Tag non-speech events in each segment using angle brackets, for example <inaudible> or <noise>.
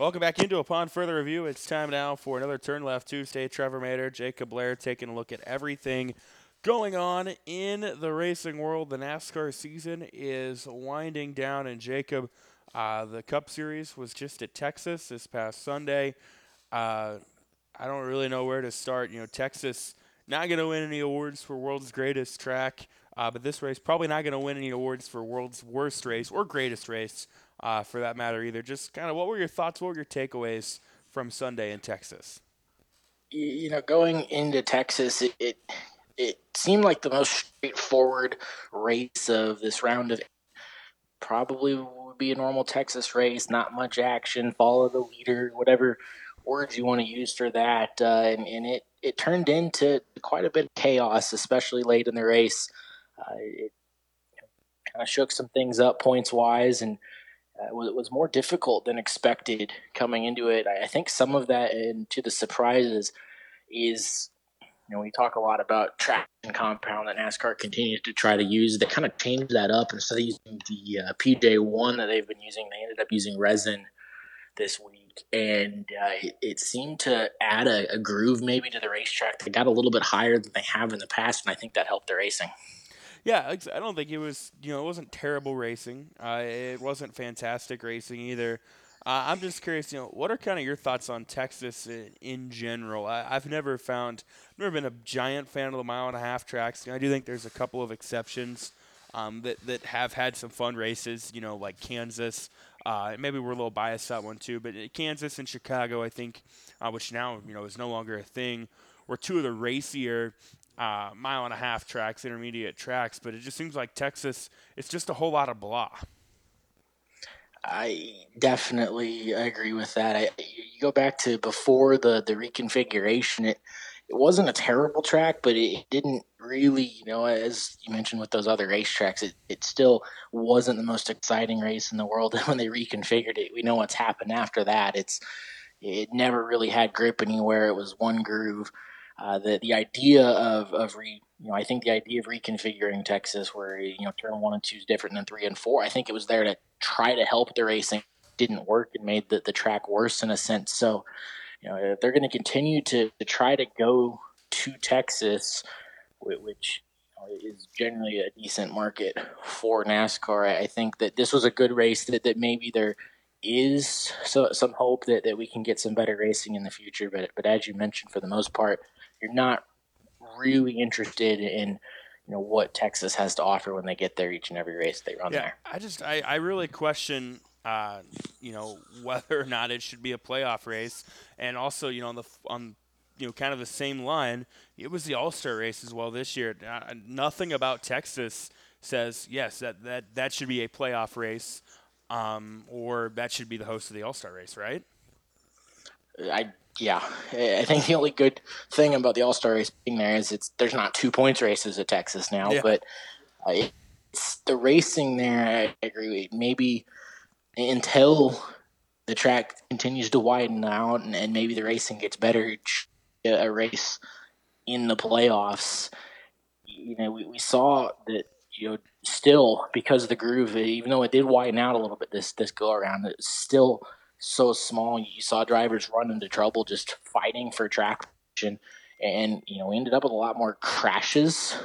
Welcome back into Upon Further Review. It's time now for another Turn Left Tuesday. Trevor Mater, Jacob Blair taking a look at everything going on in the racing world. The NASCAR season is winding down, and Jacob, uh, the Cup Series was just at Texas this past Sunday. Uh, I don't really know where to start. You know, Texas not going to win any awards for world's greatest track, uh, but this race probably not going to win any awards for world's worst race or greatest race uh, for that matter either. Just kind of what were your thoughts? What were your takeaways from Sunday in Texas? You know, going into Texas, it, it it seemed like the most straightforward race of this round of probably would be a normal Texas race. Not much action, follow the leader, whatever words you want to use for that. Uh, and, and it, it turned into quite a bit of chaos, especially late in the race. Uh, it kind of shook some things up points wise and uh, was, was more difficult than expected coming into it. I, I think some of that, and to the surprises, is you know we talk a lot about traction compound that NASCAR continues to try to use. They kind of changed that up instead of using the uh, PJ one that they've been using. They ended up using resin this week, and uh, it, it, seemed to add a, a groove maybe to the racetrack. They got a little bit higher than they have in the past, and I think that helped their racing. Yeah, I don't think it was. You know, it wasn't terrible racing. Uh, it wasn't fantastic racing either. Uh, I'm just curious. You know, what are kind of your thoughts on Texas in, in general? I, have never found, never been a giant fan of the mile and a half tracks. I do think there's a couple of exceptions um, that that have had some fun races. You know, like Kansas. Uh, maybe we're a little biased that one too, but Kansas and Chicago, I think, uh, which now you know is no longer a thing, were two of the racier uh, mile and a half tracks, intermediate tracks, but it just seems like Texas, it's just a whole lot of blah. I definitely agree with that. I, you go back to before the, the reconfiguration, it it wasn't a terrible track, but it didn't really, you know, as you mentioned with those other racetracks, it, it still wasn't the most exciting race in the world. And <laughs> when they reconfigured it, we know what's happened after that. It's it never really had grip anywhere. It was one groove. Uh, the the idea of of re, you know I think the idea of reconfiguring Texas where you know turn one and two is different than three and four. I think it was there to try to help the racing. Didn't work and made the, the track worse in a sense. So you know if they're going to continue to to try to go to Texas, which is generally a decent market for NASCAR. I think that this was a good race that, that maybe there is so, some hope that, that we can get some better racing in the future. But but as you mentioned, for the most part, you're not really interested in you know what Texas has to offer when they get there each and every race they run yeah, there. I just I, I really question uh, you know <laughs> whether or not it should be a playoff race, and also you know on the on you know kind of the same line, it was the All Star race as well this year. Uh, nothing about Texas says yes that that that should be a playoff race, um, or that should be the host of the All Star race, right? I yeah, I think the only good thing about the All Star race being there is it's there's not two points races at Texas now, yeah. but uh, it's the racing there. I agree. With, maybe until the track continues to widen out and, and maybe the racing gets better, a race in the playoffs. You know, we, we saw that you know still because of the groove, even though it did widen out a little bit this this go around, it's still so small. You saw drivers run into trouble just fighting for traction, and you know we ended up with a lot more crashes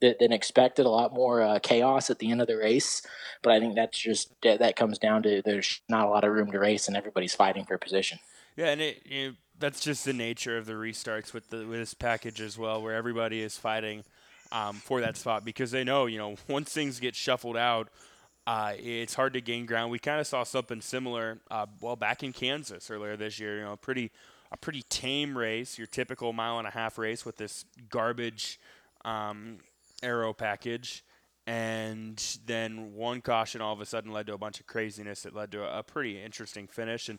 than expected, a lot more uh, chaos at the end of the race. But I think that's just that comes down to there's not a lot of room to race, and everybody's fighting for position. Yeah, and it, you know, that's just the nature of the restarts with the with this package as well, where everybody is fighting um, for that spot because they know you know <laughs> once things get shuffled out uh, it's hard to gain ground. We kind of saw something similar, uh, well, back in Kansas earlier this year. You know, a pretty a pretty tame race, your typical mile and a half race with this garbage um, aero package, and then one caution all of a sudden led to a bunch of craziness. It led to a, a pretty interesting finish. And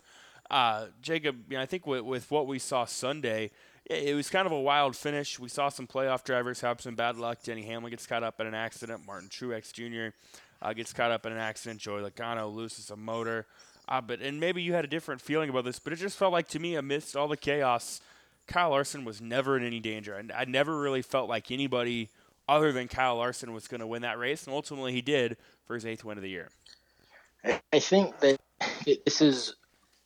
uh, Jacob, you know, I think with, with what we saw Sunday, it was kind of a wild finish. We saw some playoff drivers have some bad luck. Denny Hamlin gets caught up in an accident. Martin Truex Jr uh, gets caught up in an accident. Joey Logano loses a motor. Uh, but and maybe you had a different feeling about this, but it just felt like to me, amidst all the chaos, Kyle Larson was never in any danger, and I never really felt like anybody other than Kyle Larson was going to win that race, and ultimately he did for his eighth win of the year. I think that this is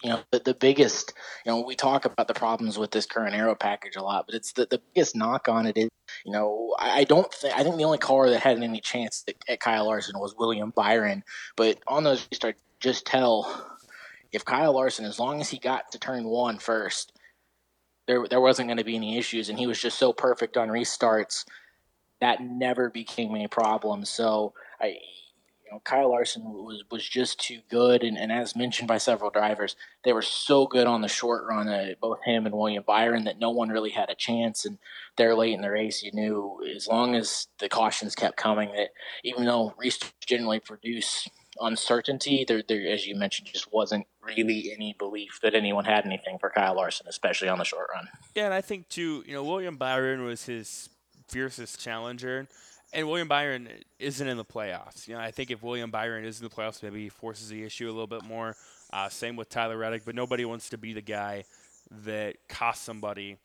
you know the, the biggest you know we talk about the problems with this current aero package a lot but it's the, the biggest knock on it is you know i, I don't think i think the only car that had any chance at, at kyle larson was william byron but on those you start just tell if kyle larson as long as he got to turn one first there, there wasn't going to be any issues and he was just so perfect on restarts that never became a problem. So i know, Kyle Larson was was just too good, and, and as mentioned by several drivers, they were so good on the short run, uh, both him and William Byron, that no one really had a chance. And there late in the race, you knew as long as the cautions kept coming, that even though restarts generally produce uncertainty, there, there, as you mentioned, just wasn't really any belief that anyone had anything for Kyle Larson, especially on the short run. Yeah, and I think too, you know, William Byron was his fiercest challenger and William Byron isn't in the playoffs. You know, I think if William Byron is in the playoffs, maybe he forces the issue a little bit more. Uh, same with Tyler Reddick, but nobody wants to be the guy that costs somebody,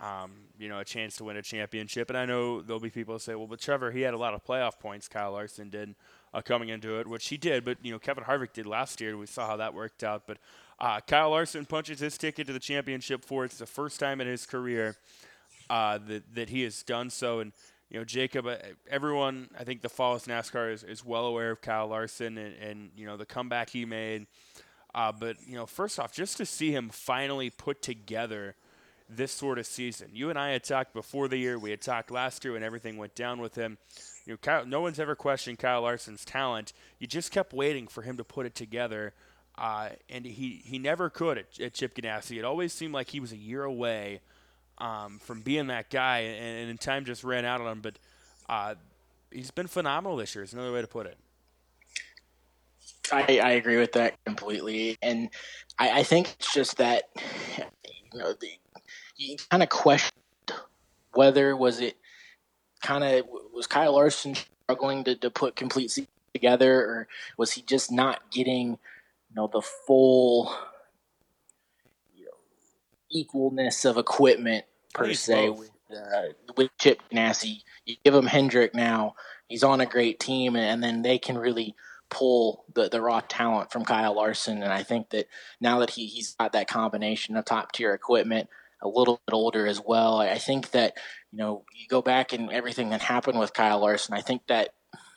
um, you know, a chance to win a championship. And I know there'll be people who say, well, but Trevor, he had a lot of playoff points. Kyle Larson did uh, coming into it, which he did, but you know, Kevin Harvick did last year. And we saw how that worked out. But uh, Kyle Larson punches his ticket to the championship four it's the first time in his career uh, that that he has done so, and you know, Jacob, uh, everyone, I think the follows NASCAR is, is well aware of Kyle Larson and, and you know, the comeback he made. Uh, but, you know, first off, just to see him finally put together this sort of season. You and I had talked before the year. We had talked last year when everything went down with him. You know, Kyle, no one's ever questioned Kyle Larson's talent. You just kept waiting for him to put it together. Uh, and he, he never could at, at Chip Ganassi. It always seemed like he was a year away – um, from being that guy, and, and time just ran out on him. But uh, he's been phenomenal this year. Is another way to put it. I, I agree with that completely, and I, I think it's just that you know the, you kind of question whether was it kind of was Kyle Larson struggling to, to put complete together, or was he just not getting you know the full equalness of equipment per se with, uh, with Chip Ganassi. You give him Hendrick now, he's on a great team, and then they can really pull the, the raw talent from Kyle Larson. And I think that now that he, he's got that combination of top tier equipment, a little bit older as well, I think that, you know, you go back and everything that happened with Kyle Larson, I think that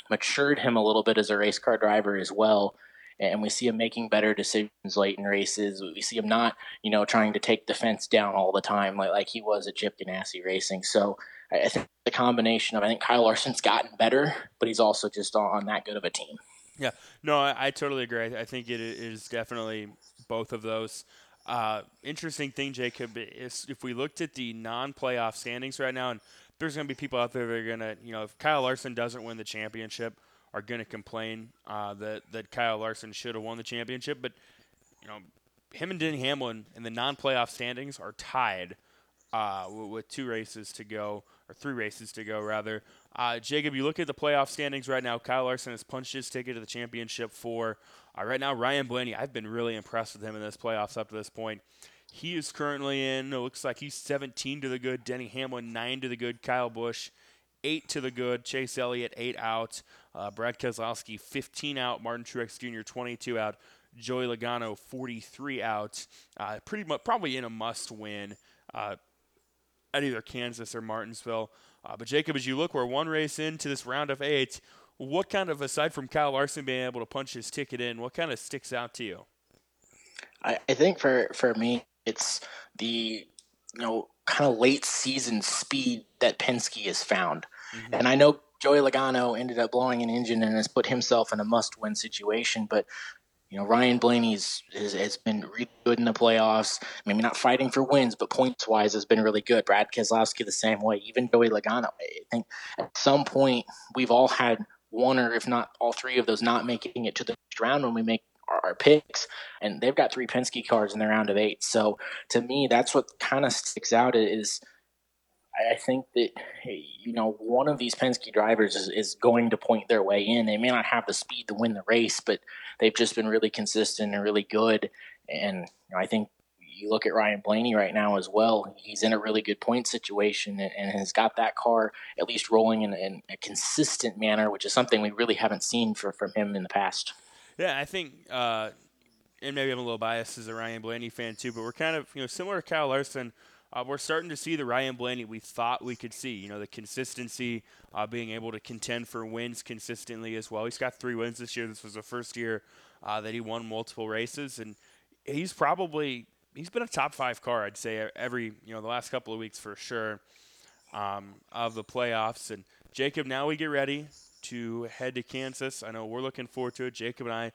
matured him a little bit as a race car driver as well and we see him making better decisions late in races. We see him not, you know, trying to take the fence down all the time like, like he was at Chip Ganassi Racing. So I think the combination of I think Kyle Larson's gotten better, but he's also just on, that good of a team. Yeah, no, I, I totally agree. I think it is definitely both of those. Uh, interesting thing, Jacob, is if we looked at the non-playoff standings right now, and there's going to be people out there that are going to, you know, if Kyle Larson doesn't win the championship – are going to complain uh, that that Kyle Larson should have won the championship, but you know, him and Denny Hamlin in the non-playoff standings are tied uh, with two races to go or three races to go rather. Uh, Jacob, you look at the playoff standings right now. Kyle Larson has punched his ticket to the championship four uh, right now. Ryan Blaney, I've been really impressed with him in this playoffs up to this point. He is currently in. It looks like he's 17 to the good. Denny Hamlin 9 to the good. Kyle Busch 8 to the good. Chase Elliott 8 out. Uh, Brad Keselowski, 15 out. Martin Truex Jr., 22 out. Joey Logano, 43 out. Uh, pretty much, probably in a must-win uh, at either Kansas or Martinsville. Uh, but Jacob, as you look, we're one race into this round of eight. What kind of, aside from Kyle Larson being able to punch his ticket in, what kind of sticks out to you? I, I think for for me, it's the you know kind of late season speed that Penske has found. Mm-hmm. And I know Joey Logano ended up blowing an engine and has put himself in a must-win situation. But you know, Ryan Blaney's has, has been really good in the playoffs. Maybe not fighting for wins, but points-wise has been really good. Brad Keselowski the same way. Even Joey Logano. I think at some point we've all had one or if not all three of those not making it to the round when we make our, picks, and they've got three Penske cars in the round of eight. So to me, that's what kind of sticks out is I think that you know one of these Penske drivers is, is going to point their way in. They may not have the speed to win the race, but they've just been really consistent and really good. And you know, I think you look at Ryan Blaney right now as well. He's in a really good point situation and, and has got that car at least rolling in, in, a consistent manner, which is something we really haven't seen for, from him in the past. Yeah, I think uh, and maybe I'm a little biased as a Ryan Blaney fan too, but we're kind of you know similar to Kyle Larson. Uh, we're starting to see the Ryan Blaney we thought we could see. You know, the consistency, uh, being able to contend for wins consistently as well. He's got three wins this year. This was the first year uh, that he won multiple races, and he's probably he's been a top five car, I'd say, every you know the last couple of weeks for sure um, of the playoffs. And Jacob, now we get ready to head to Kansas. I know we're looking forward to it. Jacob and I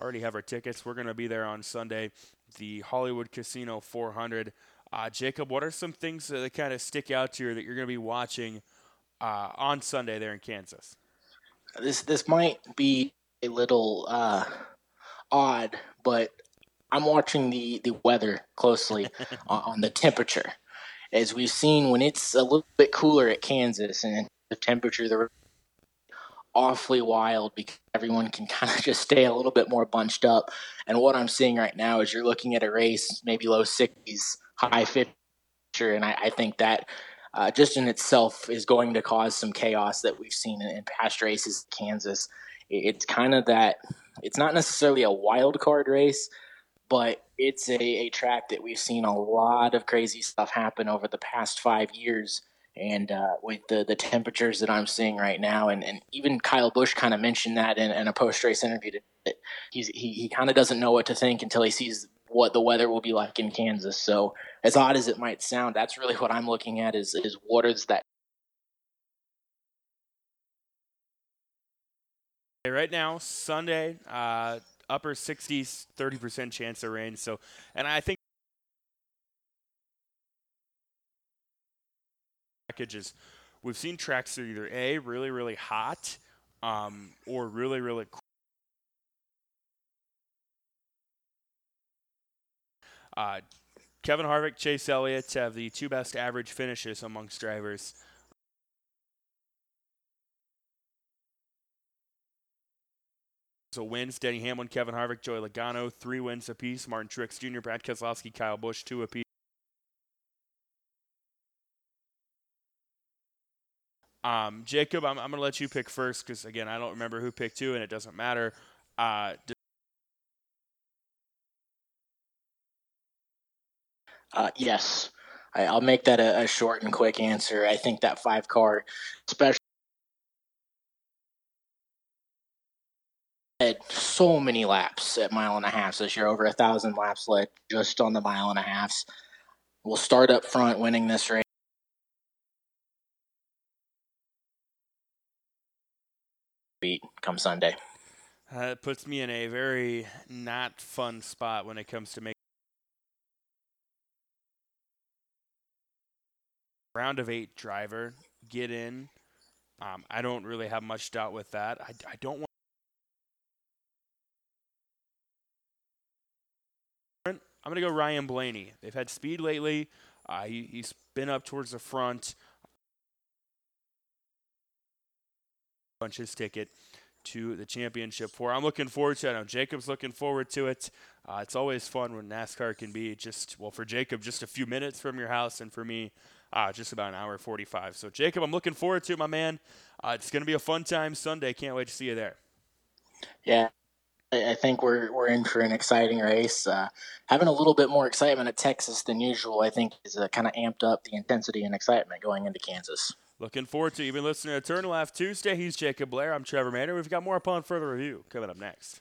already have our tickets. We're going to be there on Sunday, the Hollywood Casino 400. Uh, Jacob, what are some things that kind of stick out to you that you're going to be watching uh, on Sunday there in Kansas? This this might be a little uh, odd, but I'm watching the, the weather closely <laughs> on, on the temperature. As we've seen, when it's a little bit cooler at Kansas and the temperature, the awfully wild because everyone can kind of <laughs> just stay a little bit more bunched up. And what I'm seeing right now is you're looking at a race, maybe low 60s, high 50s, and I, I think that uh, just in itself is going to cause some chaos that we've seen in, in past races in Kansas. It's kind of that, it's not necessarily a wild card race, but it's a, a track that we've seen a lot of crazy stuff happen over the past five years and uh, with the, the temperatures that I'm seeing right now, and, and even Kyle Busch kind of mentioned that in, in a post race interview. That he he kind of doesn't know what to think until he sees what the weather will be like in Kansas. So as odd as it might sound, that's really what I'm looking at is is what is that. Right now, Sunday, uh, upper 60s, 30% chance of rain. So, and I think packages. We've seen tracks that are either A, really, really hot, um, or really, really cool. Uh, Kevin Harvick, Chase Elliott have the two best average finishes amongst drivers. So wins, Denny Hamlin, Kevin Harvick, Joey Logano, three wins apiece. Martin Truex Jr., Brad Keselowski, Kyle Busch, two apiece. Um, Jacob, I'm, I'm going to let you pick first because, again, I don't remember who picked who, and it doesn't matter. Uh, uh, yes. I, will make that a, a, short and quick answer. I think that five car, especially had so many laps at mile and a half this year, over a thousand laps led just on the mile and a half. We'll start up front winning this race. Beat come Sunday. Uh, it puts me in a very not fun spot when it comes to making round of eight driver get in. Um, I don't really have much doubt with that. I, I don't want. I'm to go Ryan Blaney. They've had speed lately. Uh, he, he's been up towards the front. Punch his ticket to the championship four. I'm looking forward to it. I know Jacob's looking forward to it. Uh, it's always fun when NASCAR can be just, well, for Jacob, just a few minutes from your house, and for me, uh, just about an hour 45. So, Jacob, I'm looking forward to it, my man. Uh, it's going to be a fun time Sunday. Can't wait to see you there. Yeah. I think we're we're in for an exciting race. Uh, having a little bit more excitement at Texas than usual, I think, is uh, kind of amped up the intensity and excitement going into Kansas. Looking forward to you. You've been listening to Turn Left Tuesday. He's Jacob Blair. I'm Trevor Manor. We've got more upon further review coming up next.